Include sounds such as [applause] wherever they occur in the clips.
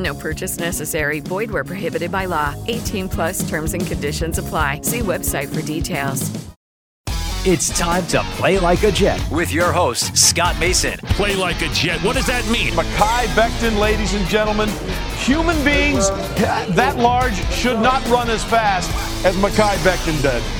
No purchase necessary. Void where prohibited by law. 18 plus terms and conditions apply. See website for details. It's time to play like a Jet. with your host, Scott Mason. Play like a Jet. What does that mean? Mekhi Becton, ladies and gentlemen. Human beings that large should not run as fast as Mekhi Becton did.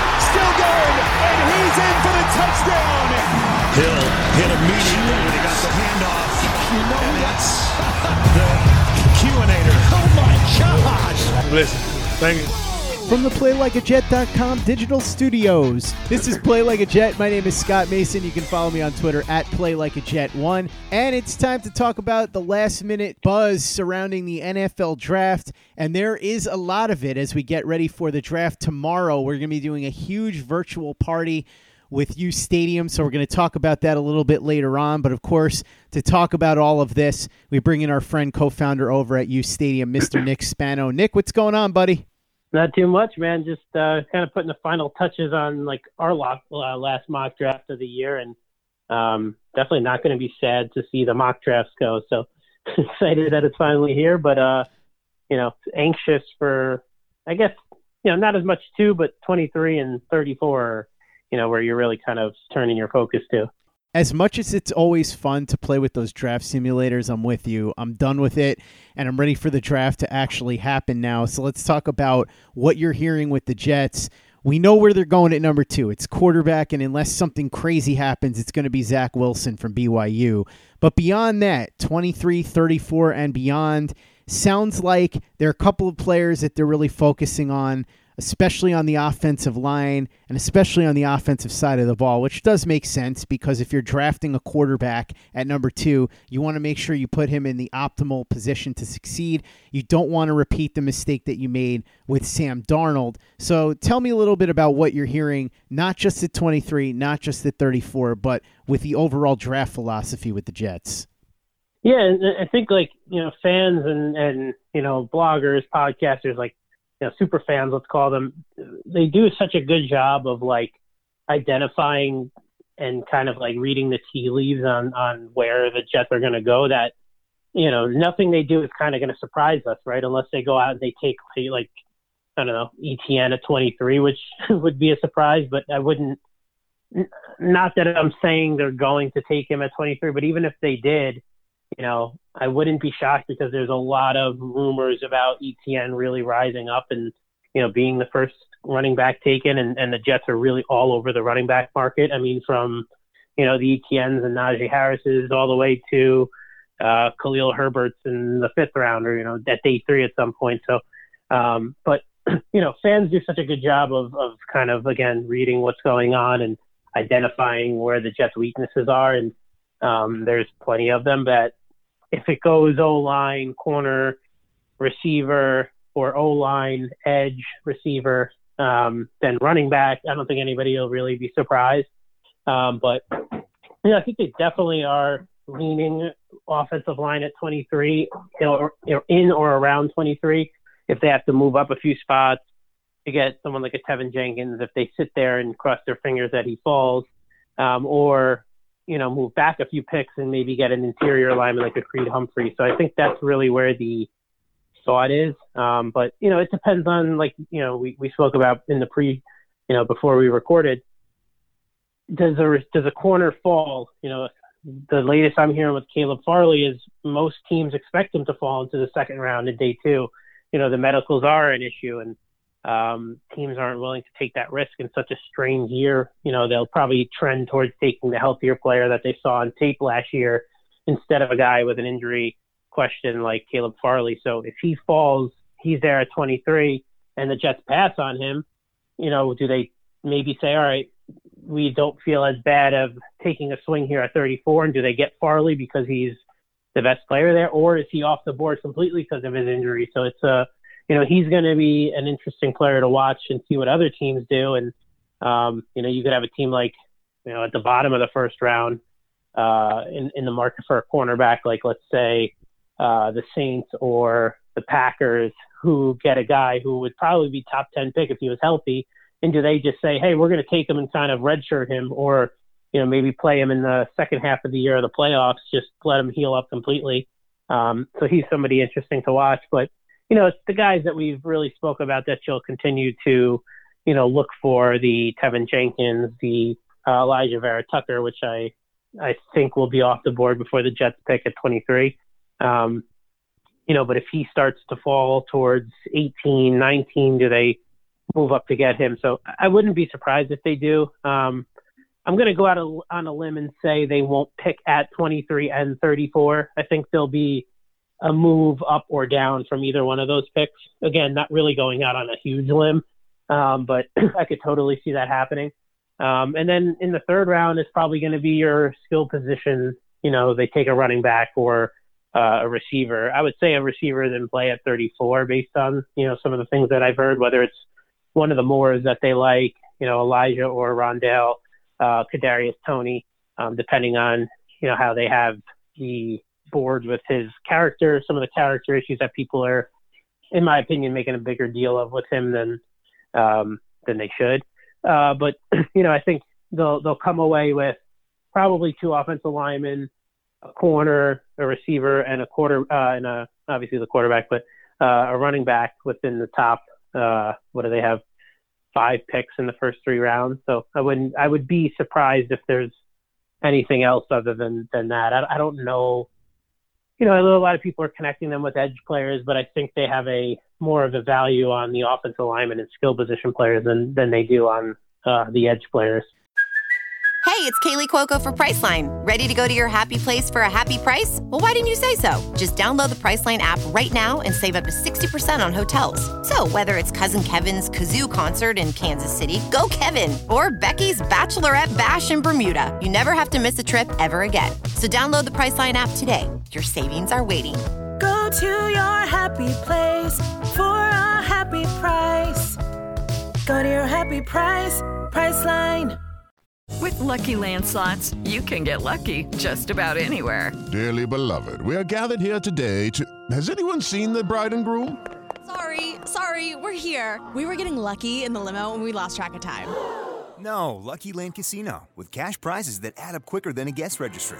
still going, and he's in for the touchdown. Hill hit immediately when he got the handoff. You know and that's [laughs] the Q-inator. Oh my gosh. Listen, thank you. From the PlayLikeAJet.com digital studios, this is Play Like a Jet. My name is Scott Mason. You can follow me on Twitter at PlayLikeAJet1. And it's time to talk about the last minute buzz surrounding the NFL draft. And there is a lot of it as we get ready for the draft tomorrow. We're going to be doing a huge virtual party with U Stadium. So we're going to talk about that a little bit later on. But of course, to talk about all of this, we bring in our friend, co founder over at U Stadium, Mr. Nick Spano. Nick, what's going on, buddy? Not too much, man. Just uh, kind of putting the final touches on like our lock, uh, last mock draft of the year, and um, definitely not going to be sad to see the mock drafts go. So [laughs] excited that it's finally here, but uh, you know, anxious for, I guess, you know, not as much too, but 23 and 34, are, you know, where you're really kind of turning your focus to. As much as it's always fun to play with those draft simulators, I'm with you. I'm done with it, and I'm ready for the draft to actually happen now. So let's talk about what you're hearing with the Jets. We know where they're going at number two. It's quarterback, and unless something crazy happens, it's going to be Zach Wilson from BYU. But beyond that, 23, 34, and beyond, sounds like there are a couple of players that they're really focusing on especially on the offensive line and especially on the offensive side of the ball, which does make sense because if you're drafting a quarterback at number two, you want to make sure you put him in the optimal position to succeed. You don't want to repeat the mistake that you made with Sam Darnold. So tell me a little bit about what you're hearing, not just at 23, not just at 34, but with the overall draft philosophy with the Jets. Yeah, I think like you know fans and and you know bloggers, podcasters, like you know, super fans, let's call them, they do such a good job of like identifying and kind of like reading the tea leaves on on where the Jets are going to go. That you know, nothing they do is kind of going to surprise us, right? Unless they go out and they take like I don't know Etienne at 23, which [laughs] would be a surprise, but I wouldn't. Not that I'm saying they're going to take him at 23, but even if they did, you know, I wouldn't be shocked because there's a lot of rumors about Etienne really rising up and, you know, being the first running back taken and, and the Jets are really all over the running back market. I mean, from, you know, the Etiennes and Najee Harris's all the way to uh, Khalil Herbert's in the fifth round or, you know, at day three at some point. So, um, but [clears throat] you know, fans do such a good job of of kind of again reading what's going on and identifying where the Jets' weaknesses are, and um, there's plenty of them. That if it goes O line, corner, receiver, or O line, edge, receiver, um, then running back, I don't think anybody will really be surprised. Um, but yeah, I think they definitely are leaning offensive line at 23 or, in or around 23 if they have to move up a few spots to get someone like a Teven Jenkins if they sit there and cross their fingers that he falls, um, or you know move back a few picks and maybe get an interior lineman like a Creed Humphrey. So I think that's really where the thought is. Um, but you know it depends on like you know we, we spoke about in the pre, you know before we recorded. Does a does a corner fall? You know the latest I'm hearing with Caleb Farley is most teams expect him to fall into the second round in day two. You know, the medicals are an issue and um, teams aren't willing to take that risk in such a strange year. You know, they'll probably trend towards taking the healthier player that they saw on tape last year instead of a guy with an injury question like Caleb Farley. So if he falls, he's there at 23 and the Jets pass on him, you know, do they maybe say, all right, we don't feel as bad of taking a swing here at 34? And do they get Farley because he's the best player there, or is he off the board completely because of his injury? So it's a, you know, he's going to be an interesting player to watch and see what other teams do. And um, you know, you could have a team like, you know, at the bottom of the first round uh, in in the market for a cornerback, like let's say uh, the Saints or the Packers, who get a guy who would probably be top 10 pick if he was healthy and do they just say, hey, we're going to take him and kind of redshirt him, or you know maybe play him in the second half of the year of the playoffs, just let him heal up completely. Um, so he's somebody interesting to watch. But you know, it's the guys that we've really spoke about that you'll continue to you know look for the Teven Jenkins, the uh, Alijah Vera Tucker, which I I think will be off the board before the Jets pick at 23. Um, you know, but if he starts to fall towards 18, 19, do they move up to get him. So I wouldn't be surprised if they do. Um, I'm going to go out on a limb and say they won't pick at 23 and 34. I think they'll be a move up or down from either one of those picks. Again, not really going out on a huge limb, um, but [clears throat] I could totally see that happening. Um, and then in the third round is probably going to be your skill position. You know, they take a running back or uh, a receiver. I would say a receiver then play at 34 based on you know some of the things that I've heard, whether it's one of the Moores that they like, you know, Elijah or Rondale, uh, Kadarius Toney, um, depending on you know how they have the board with his character, some of the character issues that people are, in my opinion, making a bigger deal of with him than um, than they should. Uh, but [clears throat] you know, I think they'll they'll come away with probably two offensive linemen, a corner, a receiver, and a quarter, uh, and a, obviously the quarterback, but uh, a running back within the top uh, what do they have? Five picks in the first three rounds. So I wouldn't. I would be surprised if there's anything else other than than that. I, I don't know. You know, I know a lot of people are connecting them with edge players, but I think they have a more of a value on the offensive lineman and skill position players than than they do on uh, the edge players. Hey, it's Kaley Cuoco for Priceline. Ready to go to your happy place for a happy price? Well, why didn't you say so? Just download the Priceline app right now and save up to 60% on hotels. So, whether it's Cousin Kevin's Kazoo concert in Kansas City, go Kevin, or Becky's Bachelorette Bash in Bermuda, you never have to miss a trip ever again. So, download the Priceline app today. Your savings are waiting. Go to your happy place for a happy price. Go to your happy price, Priceline. With Lucky Land slots, you can get lucky just about anywhere. Dearly beloved, we are gathered here today to. Has anyone seen the bride and groom? Sorry, sorry, we're here. We were getting lucky in the limo and we lost track of time. No, Lucky Land Casino, with cash prizes that add up quicker than a guest registry.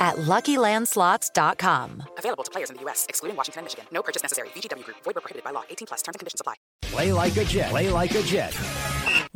at LuckyLandSlots.com. Available to players in the U.S., excluding Washington and Michigan. No purchase necessary. VGW Group. Void where prohibited by law. 18 plus. Terms and conditions apply. Play like a Jet. Play like a Jet.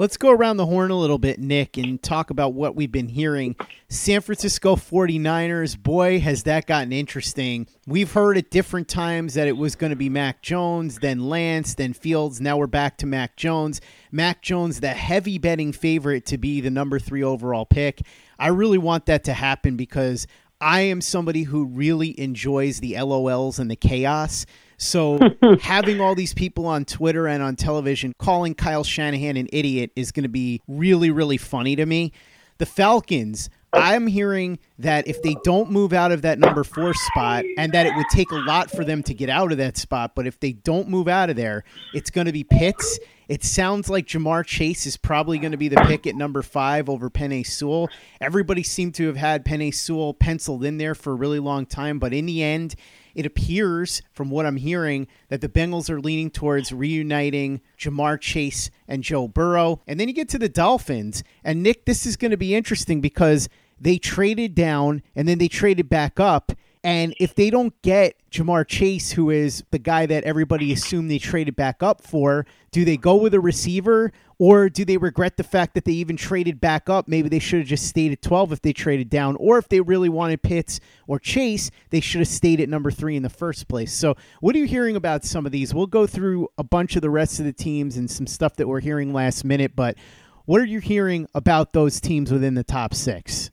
Let's go around the horn a little bit, Nick, and talk about what we've been hearing. San Francisco 49ers, boy, has that gotten interesting. We've heard at different times that it was going to be Mac Jones, then Lance, then Fields. Now we're back to Mac Jones. Mac Jones, the heavy betting favorite to be the number three overall pick. I really want that to happen because I am somebody who really enjoys the LOLs and the chaos. So [laughs] having all these people on Twitter and on television calling Kyle Shanahan an idiot is going to be really, really funny to me. The Falcons, I'm hearing that if they don't move out of that number four spot, and that it would take a lot for them to get out of that spot, but if they don't move out of there, it's going to be Pitts. It sounds like Ja'Marr Chase is probably going to be the pick at number five over Penei Sewell. Everybody seemed to have had Penei Sewell penciled in there for a really long time, but in the end, it appears, from what I'm hearing, that the Bengals are leaning towards reuniting Ja'Marr Chase and Joe Burrow. And then you get to the Dolphins. And Nick, this is going to be interesting because they traded down and then they traded back up. And if they don't get Ja'Marr Chase, who is the guy that everybody assumed they traded back up for, do they go with a receiver or do they regret the fact that they even traded back up? Maybe they should have just stayed at 12 if they traded down. Or if they really wanted Pitts or Chase, they should have stayed at number three in the first place. So, what are you hearing about some of these? We'll go through a bunch of the rest of the teams and some stuff that we're hearing last minute. But what are you hearing about those teams within the top six?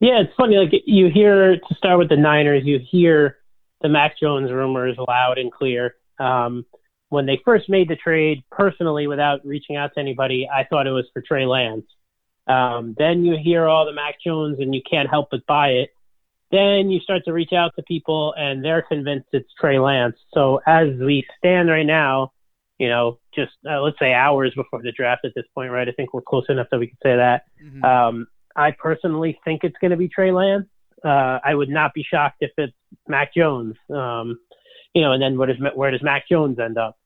Yeah, it's funny. Like you hear to start with the Niners, you hear the Mac Jones rumors loud and clear. Um, when they first made the trade, personally, without reaching out to anybody, I thought it was for Trey Lance. Um, then you hear all the Mac Jones, and you can't help but buy it. Then you start to reach out to people, and they're convinced it's Trey Lance. So as we stand right now, you know, just uh, let's say hours before the draft at this point, right? I think we're close enough that we can say that. Mm-hmm. Um, I personally think it's going to be Trey Lance. Uh, I would not be shocked if it's Mac Jones. Um, you know, and then where does where does Mac Jones end up?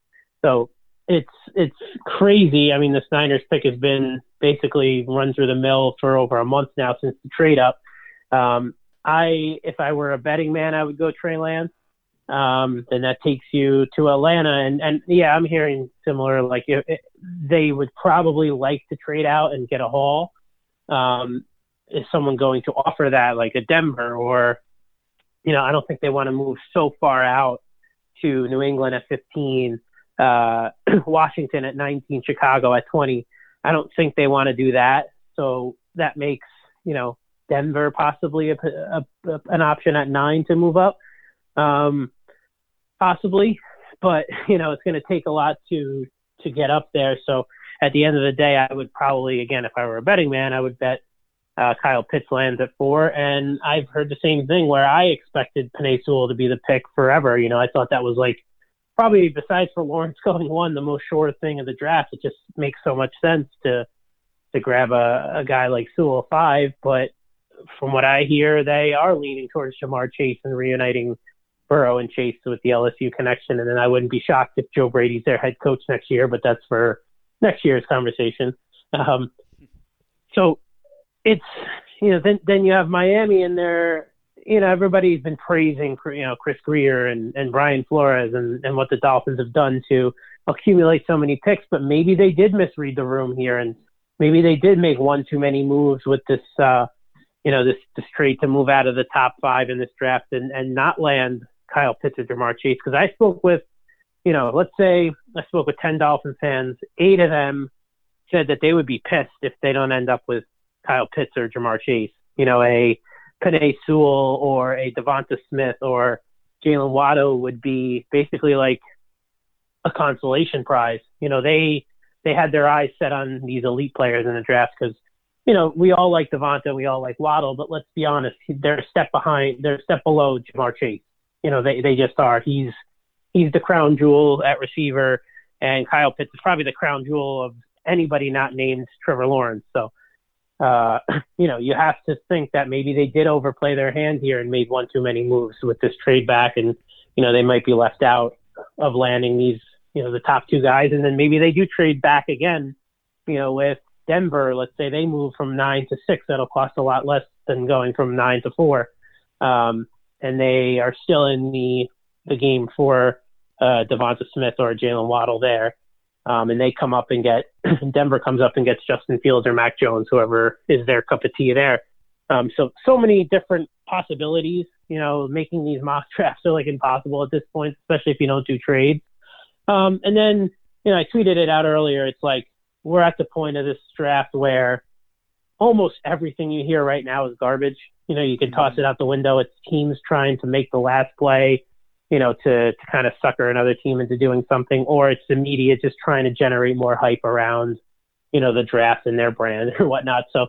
So it's it's crazy. I mean, the Niners pick has been basically run through the mill for over a month now since the trade up. Um, I, if I were a betting man, I would go Trey Lance. Um, then that takes you to Atlanta, and and yeah, I'm hearing similar. Like it, they would probably like to trade out and get a haul. Um, is someone going to offer that, like a Denver, or you know, I don't think they want to move so far out to New England at 15 uh, [clears throat] Washington at 19, Chicago at 20. I don't think they want to do that. So that makes, you know, Denver possibly a, a, a, an option at nine to move up. Um, possibly, but you know, it's going to take a lot to, to get up there. So at the end of the day, I would probably, again, if I were a betting man, I would bet uh, Kyle Pitts lands at four. And I've heard the same thing where I expected Penei Sewell to be the pick forever. You know, I thought that was like probably besides for Lawrence going one, the most sure thing of the draft. It just makes so much sense to to grab a, a guy like Sewell five. But from what I hear, they are leaning towards Ja'Marr Chase and reuniting Burrow and Chase with the LSU connection. And then I wouldn't be shocked if Joe Brady's their head coach next year, but that's for next year's conversation. Um, so it's you know then then you have Miami in there you know, everybody's been praising, you know, Chris Grier and, and Brian Flores and, and what the Dolphins have done to accumulate so many picks, but maybe they did misread the room here and maybe they did make one too many moves with this, uh, you know, this, this trade to move out of the top five in this draft and, and not land Kyle Pitts or Ja'Marr Chase. Cause I spoke with, you know, let's say I spoke with 10 Dolphin fans, eight of them said that they would be pissed if they don't end up with Kyle Pitts or Ja'Marr Chase, you know, a, Penei Sewell or a Devonta Smith or Jaylen Waddle would be basically like a consolation prize. You know, they they had their eyes set on these elite players in the draft because you know we all like Devonta, we all like Waddle, but let's be honest, they're a step behind, they're a step below Ja'Marr Chase. You know, they they just are. He's he's the crown jewel at receiver, and Kyle Pitts is probably the crown jewel of anybody not named Trevor Lawrence. So, uh, [clears throat] you know, you have to think that maybe they did overplay their hand here and made one too many moves with this trade back, and you know they might be left out of landing these, you know, the top two guys, and then maybe they do trade back again, you know, with Denver. Let's say they move from nine to six, that'll cost a lot less than going from nine to four, um, and they are still in the the game for uh, Devonta Smith or Jaylen Waddle there. Um, and they come up and get [clears throat] Denver comes up and gets Justin Fields or Mac Jones, whoever is their cup of tea there. Um, so so many different possibilities. You know, making these mock [laughs] drafts are like impossible at this point, especially if you don't do trades. Um, and then you know, I tweeted it out earlier. It's like we're at the point of this draft where almost everything you hear right now is garbage. You know, you can toss it out the window. It's teams trying to make the last play you know, to, to kind of sucker another team into doing something, or it's the media just trying to generate more hype around, you know, the draft and their brand [laughs] or whatnot. So,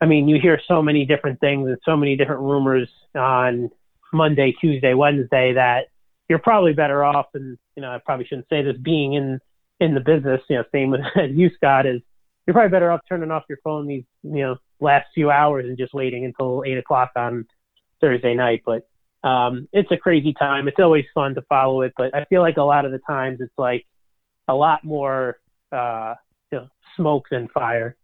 I mean, you hear so many different things and so many different rumors on Monday, Tuesday, Wednesday that you're probably better off. And, you know, I probably shouldn't say this being in, in the business, you know, same with [laughs] you, Scott, is you're probably better off turning off your phone these, you know, last few hours and just waiting until eight o'clock on Thursday night. But, um, it's a crazy time. It's always fun to follow it, but I feel like a lot of the times it's like a lot more uh, you know, smoke than fire.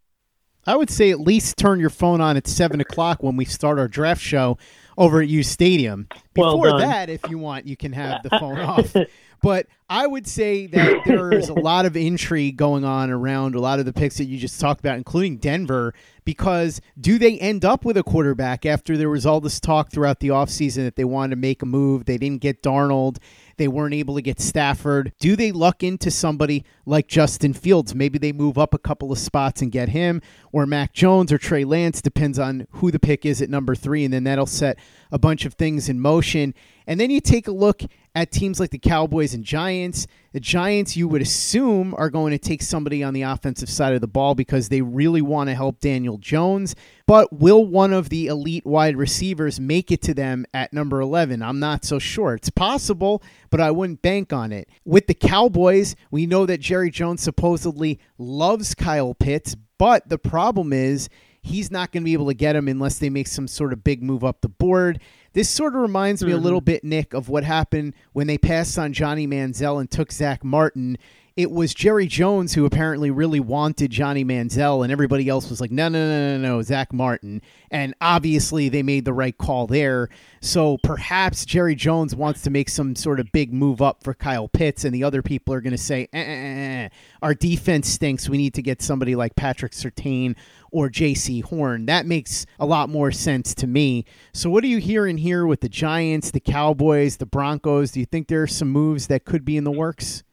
I would say at least turn your phone on at seven o'clock when we start our draft show over at U Stadium. Before well that, if you want, you can have the phone [laughs] off. But I would say that there is a [laughs] lot of intrigue going on around a lot of the picks that you just talked about, including Denver, because do they end up with a quarterback after there was all this talk throughout the offseason that they wanted to make a move? They didn't get Darnold. They weren't able to get Stafford. Do they luck into somebody like Justin Fields? Maybe they move up a couple of spots and get him, or Mac Jones or Trey Lance, depends on who the pick is at number three, and then that'll set a bunch of things in motion. And then you take a look at teams like the Cowboys and Giants. The Giants, you would assume, are going to take somebody on the offensive side of the ball because they really want to help Daniel Jones. But will one of the elite wide receivers make it to them at number 11? I'm not so sure. It's possible, but I wouldn't bank on it. With the Cowboys, we know that Jerry Jones supposedly loves Kyle Pitts, but the problem is he's not going to be able to get him unless they make some sort of big move up the board. This sort of reminds me mm-hmm. a little bit, Nick, of what happened when they passed on Johnny Manziel and took Zack Martin. It was Jerry Jones who apparently really wanted Johnny Manziel, and everybody else was like, no, no, no, no, no, Zack Martin. And obviously, they made the right call there. So perhaps Jerry Jones wants to make some sort of big move up for Kyle Pitts, and the other people are going to say, eh, eh, eh, eh, our defense stinks. We need to get somebody like Patrick Surtain or Jaycee Horn. That makes a lot more sense to me. So, what are you hearing here with the Giants, the Cowboys, the Broncos? Do you think there are some moves that could be in the works?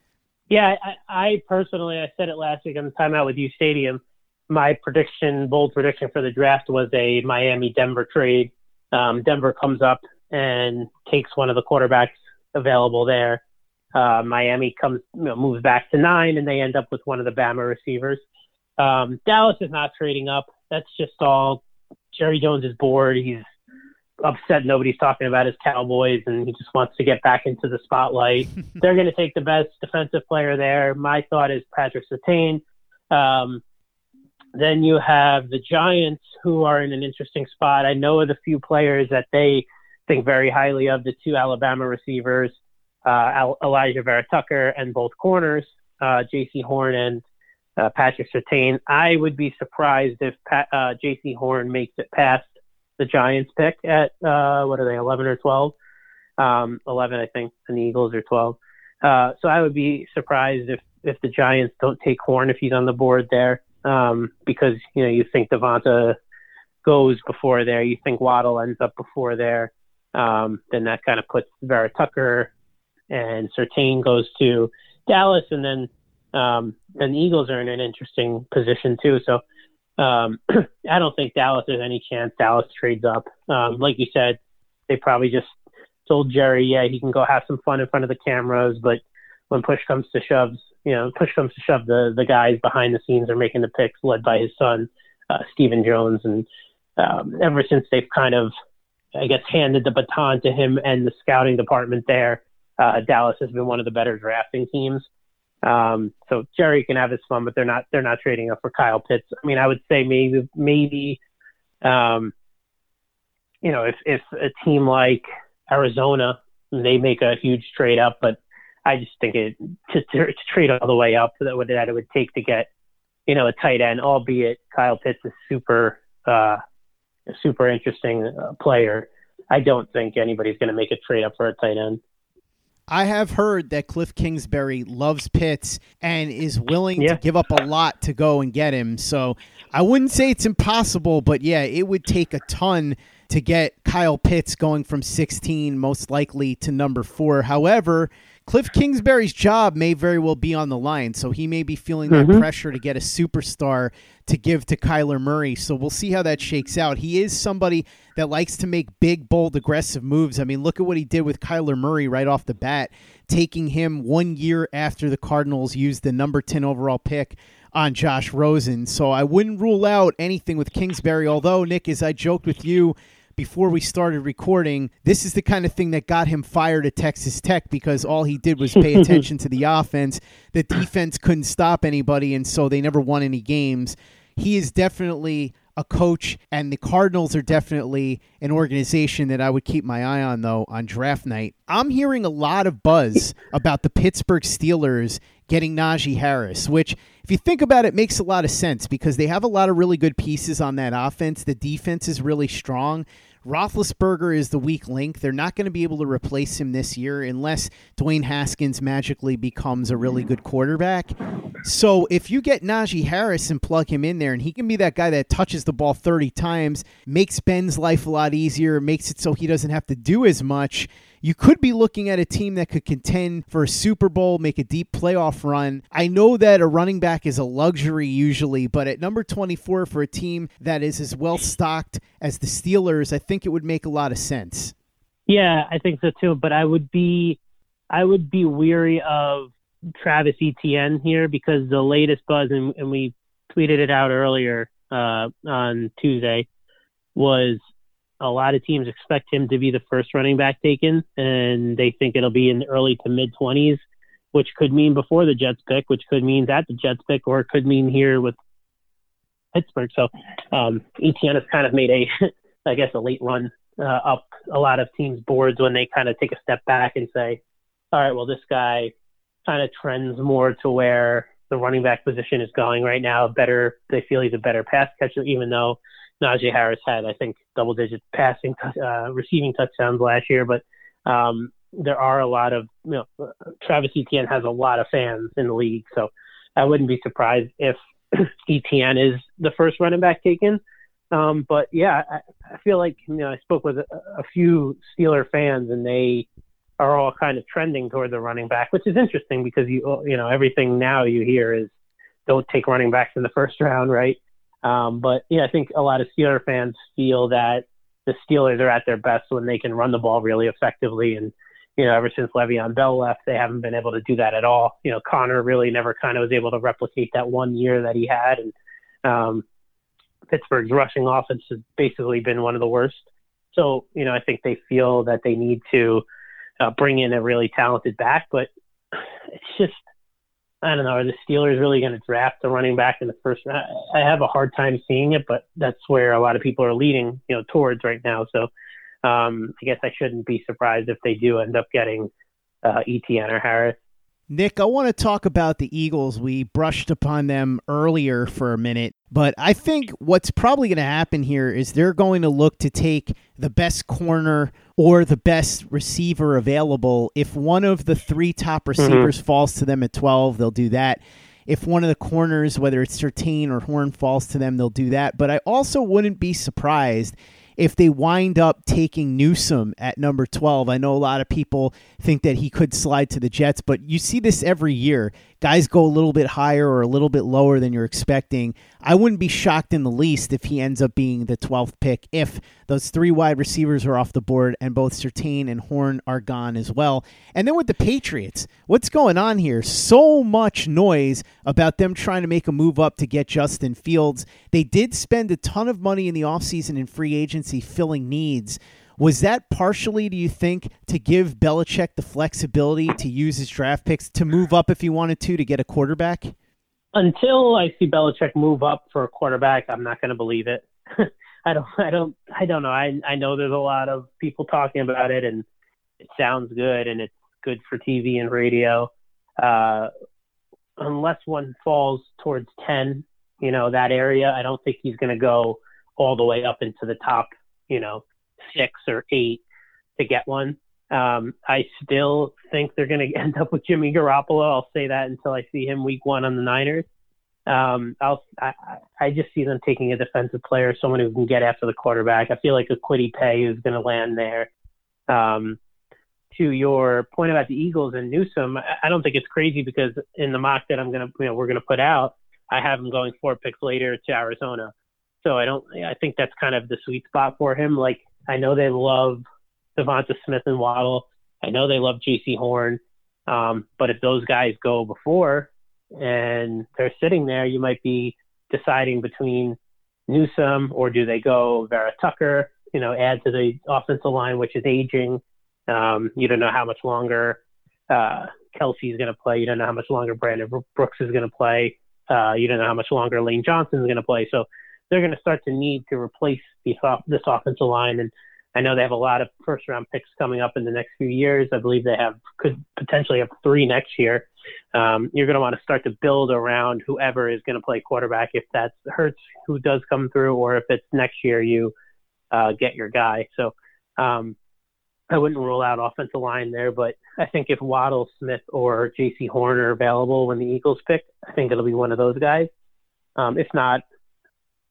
Yeah, I, I personally, I said it last week on the timeout with U Stadium. My prediction, bold prediction for the draft was a Miami Denver trade. Um, Denver comes up and takes one of the quarterbacks available there. Uh, Miami comes, you know, moves back to nine, and they end up with one of the Bama receivers. Um, Dallas is not trading up. That's just all. Jerry Jones is bored. He's upset nobody's talking about his Cowboys, and he just wants to get back into the spotlight. [laughs] They're going to take the best defensive player there. My thought is Patrick Surtain. Um, then you have the Giants, who are in an interesting spot. I know of the few players that they think very highly of the two Alabama receivers, uh, Alijah Vera Tucker, and both corners, uh, Jaycee Horn and uh, Patrick Surtain. I would be surprised if Pat, uh, Jaycee Horn makes it past the Giants pick at uh, what are they, 11 or 12? Um, 11, I think, and the Eagles are 12. Uh, so I would be surprised if if the Giants don't take Horn if he's on the board there, um, because you know you think Devonta goes before there, you think Waddle ends up before there, um, then that kind of puts Vera Tucker and Surtain goes to Dallas, and then um, and the Eagles are in an interesting position too. So um, [clears throat] I don't think Dallas has any chance. Dallas trades up. Um, like you said, they probably just told Jerry, yeah, he can go have some fun in front of the cameras, but when push comes to shoves, you know, push comes to shove, the the guys behind the scenes are making the picks, led by his son, uh, Stephen Jones, and um, ever since they've kind of, I guess, handed the baton to him and the scouting department there, uh, Dallas has been one of the better drafting teams. Um, so Jerry can have his fun, but they're not they're not trading up for Kyle Pitts. I mean, I would say maybe maybe, um, you know, if if a team like Arizona they make a huge trade up, but I just think it to, to, to trade all the way up that would that it would take to get you know a tight end, albeit Kyle Pitts is super uh, super interesting uh, player. I don't think anybody's going to make a trade up for a tight end. I have heard that Cliff Kingsbury loves Pitts and is willing yeah. to give up a lot to go and get him. So I wouldn't say it's impossible, but yeah, it would take a ton to get Kyle Pitts going from 16 most likely to number four. However, Cliff Kingsbury's job may very well be on the line, so he may be feeling that mm-hmm. pressure to get a superstar to give to Kyler Murray. So we'll see how that shakes out. He is somebody that likes to make big, bold, aggressive moves. I mean, look at what he did with Kyler Murray right off the bat, taking him one year after the Cardinals used the number 10 overall pick on Josh Rosen. So I wouldn't rule out anything with Kingsbury, although, Nick, as I joked with you, before we started recording, this is the kind of thing that got him fired at Texas Tech because all he did was pay [laughs] attention to the offense. The defense couldn't stop anybody, and so they never won any games. He is definitely a coach, and the Cardinals are definitely an organization that I would keep my eye on, though, on draft night. I'm hearing a lot of buzz about the Pittsburgh Steelers getting Najee Harris, which, if you think about it, makes a lot of sense because they have a lot of really good pieces on that offense. The defense is really strong. Roethlisberger is the weak link. They're not going to be able to replace him this year unless Dwayne Haskins magically becomes a really good quarterback. So if you get Najee Harris and plug him in there, and he can be that guy that touches the ball 30 times, makes Ben's life a lot easier, makes it so he doesn't have to do as much you could be looking at a team that could contend for a Super Bowl, make a deep playoff run. I know that a running back is a luxury usually, but at number 24 for a team that is as well stocked as the Steelers, I think it would make a lot of sense. Yeah, I think so too, but I would be I would be weary of Travis Etienne here because the latest buzz and, and we tweeted it out earlier uh, on Tuesday was a lot of teams expect him to be the first running back taken, and they think it'll be in the early to mid 20s, which could mean before the Jets pick, which could mean at the Jets pick, or it could mean here with Pittsburgh. So um, Etienne has kind of made a, [laughs] I guess, a late run uh, up a lot of teams' boards when they kind of take a step back and say, all right, well, this guy kind of trends more to where the running back position is going right now. Better, they feel he's a better pass catcher, even though Najee Harris had, I think, double digit passing, uh, receiving touchdowns last year. But um, there are a lot of, you know, Travis Etienne has a lot of fans in the league. So I wouldn't be surprised if [clears throat] Etienne is the first running back taken. Um, but yeah, I, I feel like, you know, I spoke with a, a few Steeler fans and they are all kind of trending toward the running back, which is interesting because you, you know, everything now you hear is don't take running backs in the first round, right? Um, but yeah, I think a lot of Steeler fans feel that the Steelers are at their best when they can run the ball really effectively. And, you know, ever since Le'Veon Bell left, they haven't been able to do that at all. You know, Conner really never kind of was able to replicate that one year that he had. And um, Pittsburgh's rushing offense has basically been one of the worst. So, you know, I think they feel that they need to uh, bring in a really talented back, but [sighs] it's just I don't know. Are the Steelers really going to draft a running back in the first round? I have a hard time seeing it, but that's where a lot of people are leading, you know, towards right now. So um, I guess I shouldn't be surprised if they do end up getting uh, Etienne or Harris. Nick, I want to talk about the Eagles. We brushed upon them earlier for a minute, but I think what's probably going to happen here is they're going to look to take the best corner or the best receiver available. If one of the three top mm-hmm. receivers mm-hmm. falls to them at 12, they'll do that. If one of the corners, whether it's Surtain or Horn, falls to them, they'll do that. But I also wouldn't be surprised if they wind up taking Newsome at number 12. I know a lot of people think that he could slide to the Jets, but you see this every year. Guys go a little bit higher or a little bit lower than you're expecting. I wouldn't be shocked in the least if he ends up being the 12th pick if those three wide receivers are off the board and both Surtain and Horn are gone as well. And then with the Patriots, what's going on here? So much noise about them trying to make a move up to get Justin Fields. They did spend a ton of money in the offseason in free agency filling needs. Was that partially, do you think, to give Belichick the flexibility to use his draft picks to move up if he wanted to to get a quarterback? Until I see Belichick move up for a quarterback, I'm not going to believe it. [laughs] I don't, I don't, I don't know. I, I know there's a lot of people talking about it, and it sounds good, and it's good for TV and radio. Uh, unless one falls towards 10, you know, that area, I don't think he's going to go all the way up into the top, you know, six or eight to get one. Um, I still think they're going [laughs] to end up with Jimmy Garoppolo. I'll say that until I see him week one on the Niners. Um, I'll, I, I just see them taking a defensive player, someone who can get after the quarterback. I feel like a Kwity Paye is going to land there. Um, to your point about the Eagles and Newsome, I don't think it's crazy because in the mock that I'm going to, you know, we're going to put out, I have him going four picks later to Arizona. So I don't, I think that's kind of the sweet spot for him. Like I know they love Devonta Smith and Waddle. I know they love Jaycee Horn. Um, but if those guys go before and they're sitting there, you might be deciding between Newsome or do they go Vera Tucker, you know, add to the offensive line, which is aging. Um, you don't know how much longer uh, Kelce is going to play. You don't know how much longer Brandon Brooks is going to play. Uh, you don't know how much longer Lane Johnson is going to play. So they're going to start to need to replace this, this offensive line. And I know they have a lot of first round picks coming up in the next few years. I believe they have could potentially have three next year. Um, you're going to want to start to build around whoever is going to play quarterback. If that's Hurts who does come through, or if it's next year you uh, get your guy. So um, I wouldn't rule out offensive line there, but I think if Waddle, Smith, or Jaycee Horn are available when the Eagles pick, I think it'll be one of those guys. Um, if not,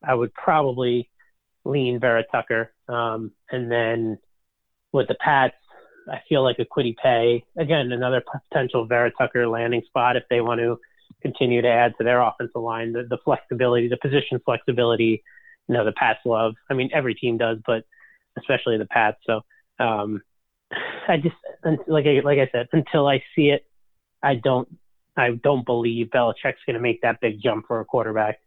I would probably lean Vera Tucker. Um, and then with the Pats, I feel like a Kwity Paye, again, another potential Vera Tucker landing spot if they want to continue to add to their offensive line, the, the flexibility, the position flexibility, you know, the Pats love. I mean, every team does, but especially the Pats. So um, I just, like I, like I said, until I see it, I don't, I don't believe Belichick's going to make that big jump for a quarterback.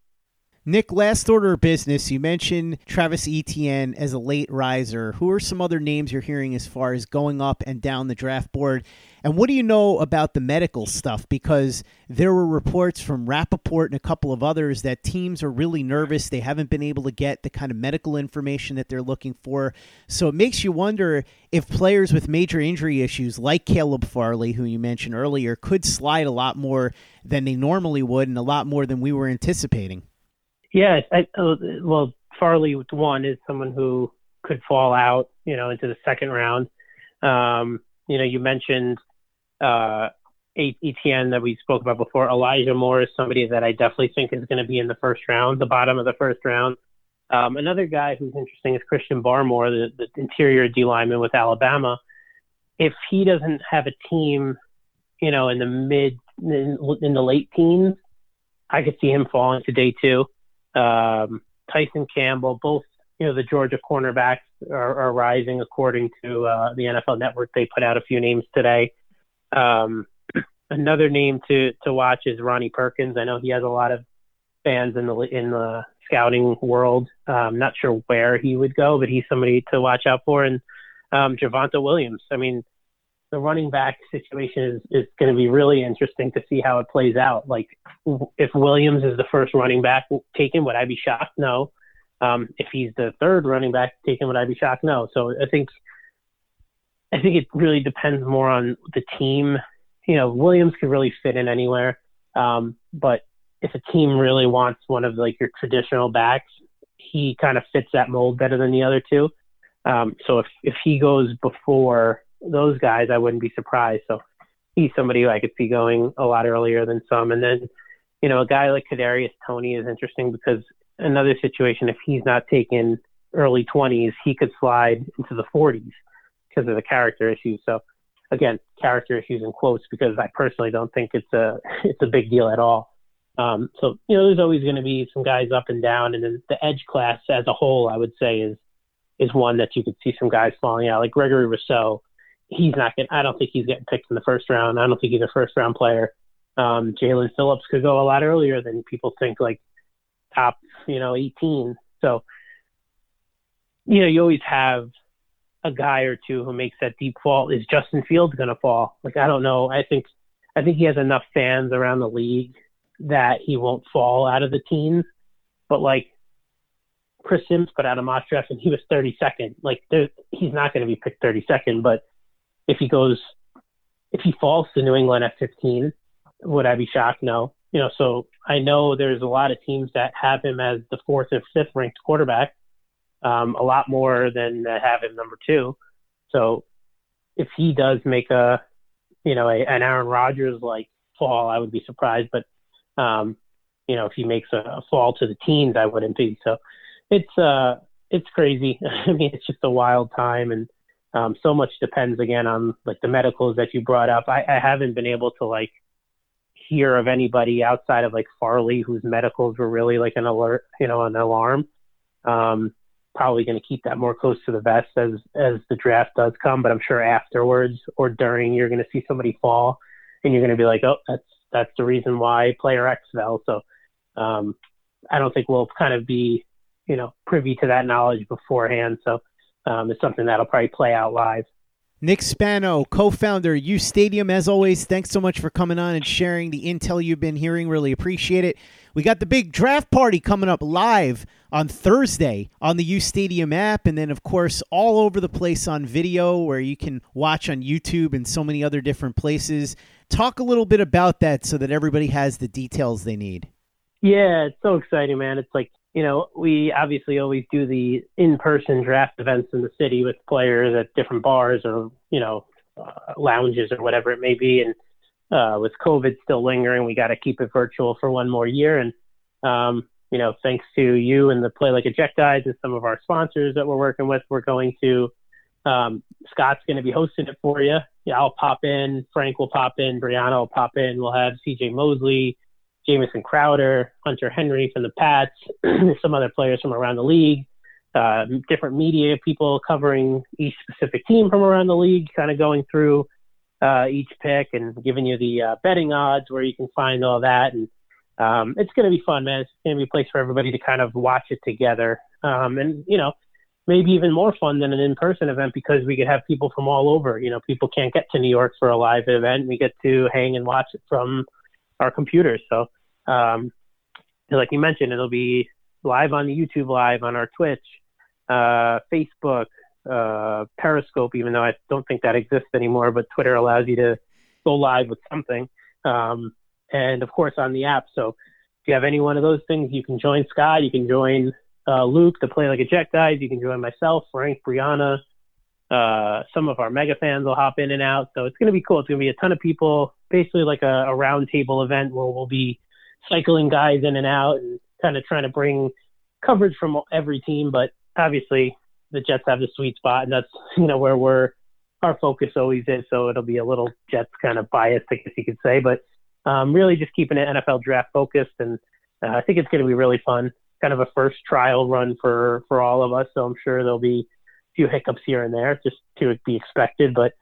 Nick, last order of business. You mentioned Travis Etienne as a late riser. Who are some other names you're hearing as far as going up and down the draft board? And what do you know about the medical stuff? Because there were reports from Rapoport and a couple of others that teams are really nervous. They haven't been able to get the kind of medical information that they're looking for. So it makes you wonder if players with major injury issues, like Caleb Farley, who you mentioned earlier, could slide a lot more than they normally would and a lot more than we were anticipating. Yeah, I, uh, well, Farley one is someone who could fall out, you know, into the second round. Um, you know, you mentioned uh, Etienne that we spoke about before. Elijah Moore is somebody that I definitely think is going to be in the first round, the bottom of the first round. Um, another guy who's interesting is Christian Barmore, the, the interior D lineman with Alabama. If he doesn't have a team, you know, in the mid, in, in the late teens, I could see him falling to day two um, Tyson Campbell, both you know the Georgia cornerbacks are, are rising according to uh, the NFL Network. They put out a few names today. Um, [clears throat] another name to to watch is Ronnie Perkins. I know he has a lot of fans in the in the scouting world. I'm not sure where he would go, but he's somebody to watch out for. And um, Javonte Williams. I mean, the running back situation is, is going to be really interesting to see how it plays out. Like, if Williams is the first running back taken, would I be shocked? No. Um, if he's the third running back taken, would I be shocked? No. So I think, I think it really depends more on the team. You know, Williams could really fit in anywhere. Um, but if a team really wants one of like your traditional backs, he kind of fits that mold better than the other two. Um, so if if he goes before those guys, I wouldn't be surprised. So he's somebody who I could see going a lot earlier than some. And then, you know, a guy like Kadarius Toney is interesting because another situation, if he's not taken early 20s, he could slide into the 40s because of the character issues. So again, character issues in quotes because I personally don't think it's a [laughs] it's a big deal at all. Um, so you know, there's always going to be some guys up and down, and then the edge class as a whole, I would say, is is one that you could see some guys falling out, like Gregory Rousseau. He's not going. I don't think he's getting picked in the first round. I don't think he's a first round player. Um, Jaelan Phillips could go a lot earlier than people think, like top, you know, 18. So, you know, you always have a guy or two who makes that deep fall. Is Justin Fields going to fall? Like, I don't know. I think, I think he has enough fans around the league that he won't fall out of the teens. But like, Chris Sims put out a mock draft and he was 32nd. Like, there, he's not going to be picked 32nd. But if he goes, if he falls to New England at 15, would I be shocked? No. You know, so I know there's a lot of teams that have him as the fourth or fifth ranked quarterback, um, a lot more than have him number two. So if he does make a, you know, a, an Aaron Rodgers like fall, I would be surprised. But, um, you know, if he makes a, a fall to the teens, I wouldn't be. So it's, uh, it's crazy. [laughs] I mean, it's just a wild time. And, um, so much depends again on like the medicals that you brought up. I, I haven't been able to like, hear of anybody outside of like Farley whose medicals were really like an alert, you know, an alarm. Um, probably going to keep that more close to the vest as as the draft does come, but I'm sure afterwards or during you're going to see somebody fall, and you're going to be like, oh, that's that's the reason why player X fell. So um, I don't think we'll kind of be, you know, privy to that knowledge beforehand. So um, it's something that'll probably play out live. Nick Spano, co founder, U Stadium. As always, thanks so much for coming on and sharing the intel you've been hearing. Really appreciate it. We got the big draft party coming up live on Thursday on the U Stadium app, and then, of course, all over the place on video where you can watch on YouTube and so many other different places. Talk a little bit about that so that everybody has the details they need. Yeah, it's so exciting, man. It's like you know, we obviously always do the in-person draft events in the city with players at different bars or you know uh, lounges or whatever it may be. And uh, with COVID still lingering, we got to keep it virtual for one more year. And um, you know, thanks to you and the Play Like guys and some of our sponsors that we're working with, we're going to. Um, Scott's going to be hosting it for you. Yeah, I'll pop in. Frank will pop in. Brianna will pop in. We'll have C.J. Mosley. Jamison Crowder, Hunter Henry from the Pats, [clears throat] some other players from around the league, uh, different media people covering each specific team from around the league, kind of going through uh, each pick and giving you the uh, betting odds where you can find all that. And um, it's going to be fun, man. It's going to be a place for everybody to kind of watch it together. Um, and, you know, maybe even more fun than an in-person event because we could have people from all over. You know, people can't get to New York for a live event. We get to hang and watch it from – our computers. So, um, like you mentioned, it'll be live on YouTube Live, on our Twitch, uh, Facebook, uh, Periscope, even though I don't think that exists anymore, but Twitter allows you to go live with something. Um, and of course on the app. So if you have any one of those things, you can join Scott, you can join uh, Luke, the Play Like a guys, you can join myself, Frank, Brianna, uh, some of our mega fans will hop in and out. So it's going to be cool. It's going to be a ton of people, basically like a, a roundtable event where we'll be cycling guys in and out and kind of trying to bring coverage from every team. But obviously, the Jets have the sweet spot, and that's you know where we're our focus always is. So it'll be a little Jets kind of biased, I guess you could say. But um, really, just keeping it NFL draft focused, and uh, I think it's going to be really fun. Kind of a first trial run for for all of us. So I'm sure there'll be few hiccups here and there, just to be expected. But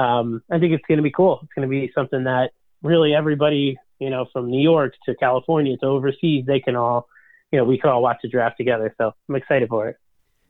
um, I think it's going to be cool. It's going to be something that really everybody, you know, from New York to California to overseas, they can all, you know, we can all watch the draft together. So I'm excited for it.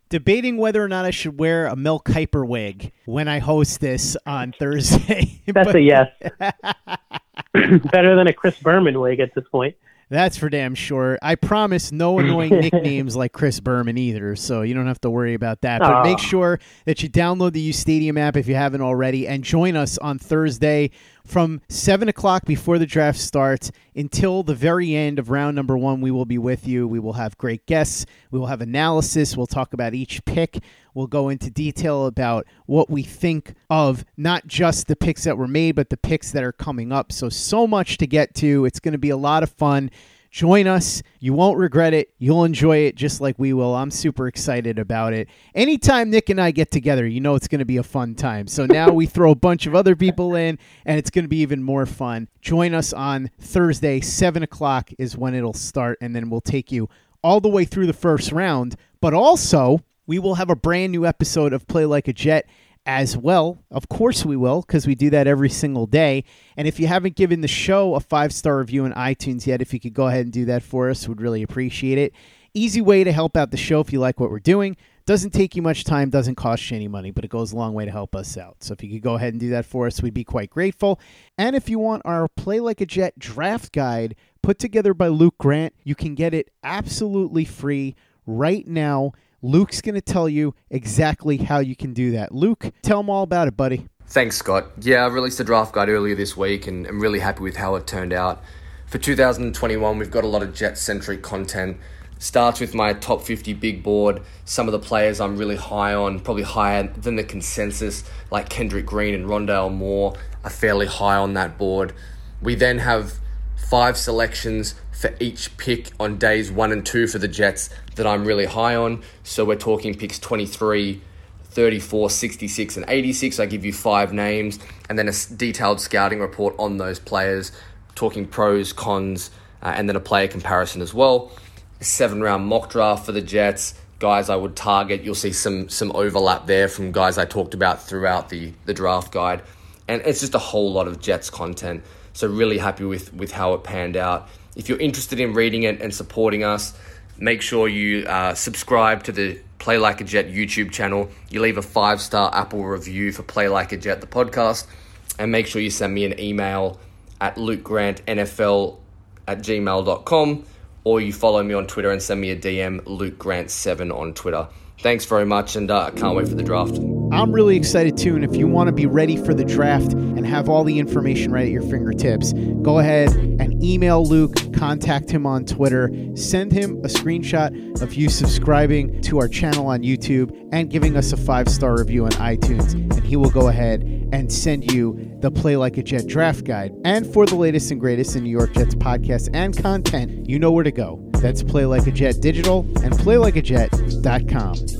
Debating whether or not I should wear a Mel Kiper wig when I host this on Thursday. [laughs] That's but... a yes. [laughs] [laughs] Better than a Chris Berman wig at this point. That's for damn sure. I promise no [laughs] annoying nicknames like Chris Berman either, so you don't have to worry about that. But Aww. make ah. sure that you download the U Stadium app if you haven't already and join us on Thursday from 7 o'clock before the draft starts until the very end of round number one. We will be with you. We will have great guests. We will have analysis. We'll talk about each pick. We'll go into detail about what we think of not just the picks that were made, but the picks that are coming up. So, so much to get to. It's going to be a lot of fun. Join us. You won't regret it. You'll enjoy it just like we will. I'm super excited about it. Anytime Nick and I get together, you know it's going to be a fun time. So now we throw a bunch of other people in, and it's going to be even more fun. Join us on Thursday, 7 o'clock is when it'll start, and then we'll take you all the way through the first round. But also, we will have a brand new episode of Play Like a Jet as well. Of course, we will, because we do that every single day. And if you haven't given the show a five star review on iTunes yet, if you could go ahead and do that for us, we'd really appreciate it. Easy way to help out the show if you like what we're doing. Doesn't take you much time, doesn't cost you any money, but it goes a long way to help us out. So if you could go ahead and do that for us, we'd be quite grateful. And if you want our Play Like a Jet draft guide put together by Luke Grant, you can get it absolutely free right now. Luke's going to tell you exactly how you can do that. Luke, tell them all about it, buddy. Thanks, Scott. Yeah, I released a draft guide earlier this week and I'm really happy with how it turned out. For 2021, we've got a lot of jet centric content. Starts with my top 50 big board, some of the players I'm really high on, probably higher than the consensus, like Kendrick Green and Rondale Moore, are fairly high on that board. We then have five selections for each pick on days one and two for the Jets that I'm really high on. So we're talking picks 23, 34, 66, and 86. I give you five names and then a detailed scouting report on those players, talking pros, cons, uh, and then a player comparison as well. Seven round mock draft for the Jets. Guys I would target. You'll see some some overlap there from guys I talked about throughout the, the draft guide. And it's just a whole lot of Jets content. So really happy with, with how it panned out. If you're interested in reading it and supporting us, make sure you uh, subscribe to the Play Like a Jet YouTube channel. You leave a five star Apple review for Play Like a Jet, the podcast, and make sure you send me an email at lukegrantnfl at gmail.com or you follow me on Twitter and send me a DM, lukegrant7 on Twitter. Thanks very much, and uh, I can't wait for the draft. I'm really excited too. And if you want to be ready for the draft and have all the information right at your fingertips, go ahead and email Luke, contact him on Twitter, send him a screenshot of you subscribing to our channel on YouTube and giving us a five star review on iTunes. And he will go ahead and send you the Play Like a Jet draft guide. And for the latest and greatest in New York Jets podcasts and content, you know where to go. That's Play Like a Jet Digital and PlayLikeAJet.com.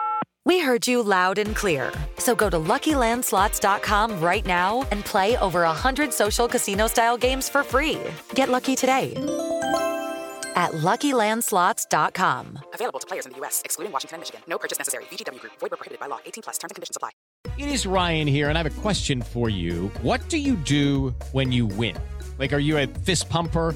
We heard you loud and clear. So go to LuckyLandSlots.com right now and play over 100 social casino-style games for free. Get lucky today at LuckyLandSlots.com. Available to players in the U.S., excluding Washington and Michigan. No purchase necessary. VGW Group. Void where prohibited by law. 18 plus. Terms and conditions apply. It is Ryan here, and I have a question for you. What do you do when you win? Like, are you a fist pumper?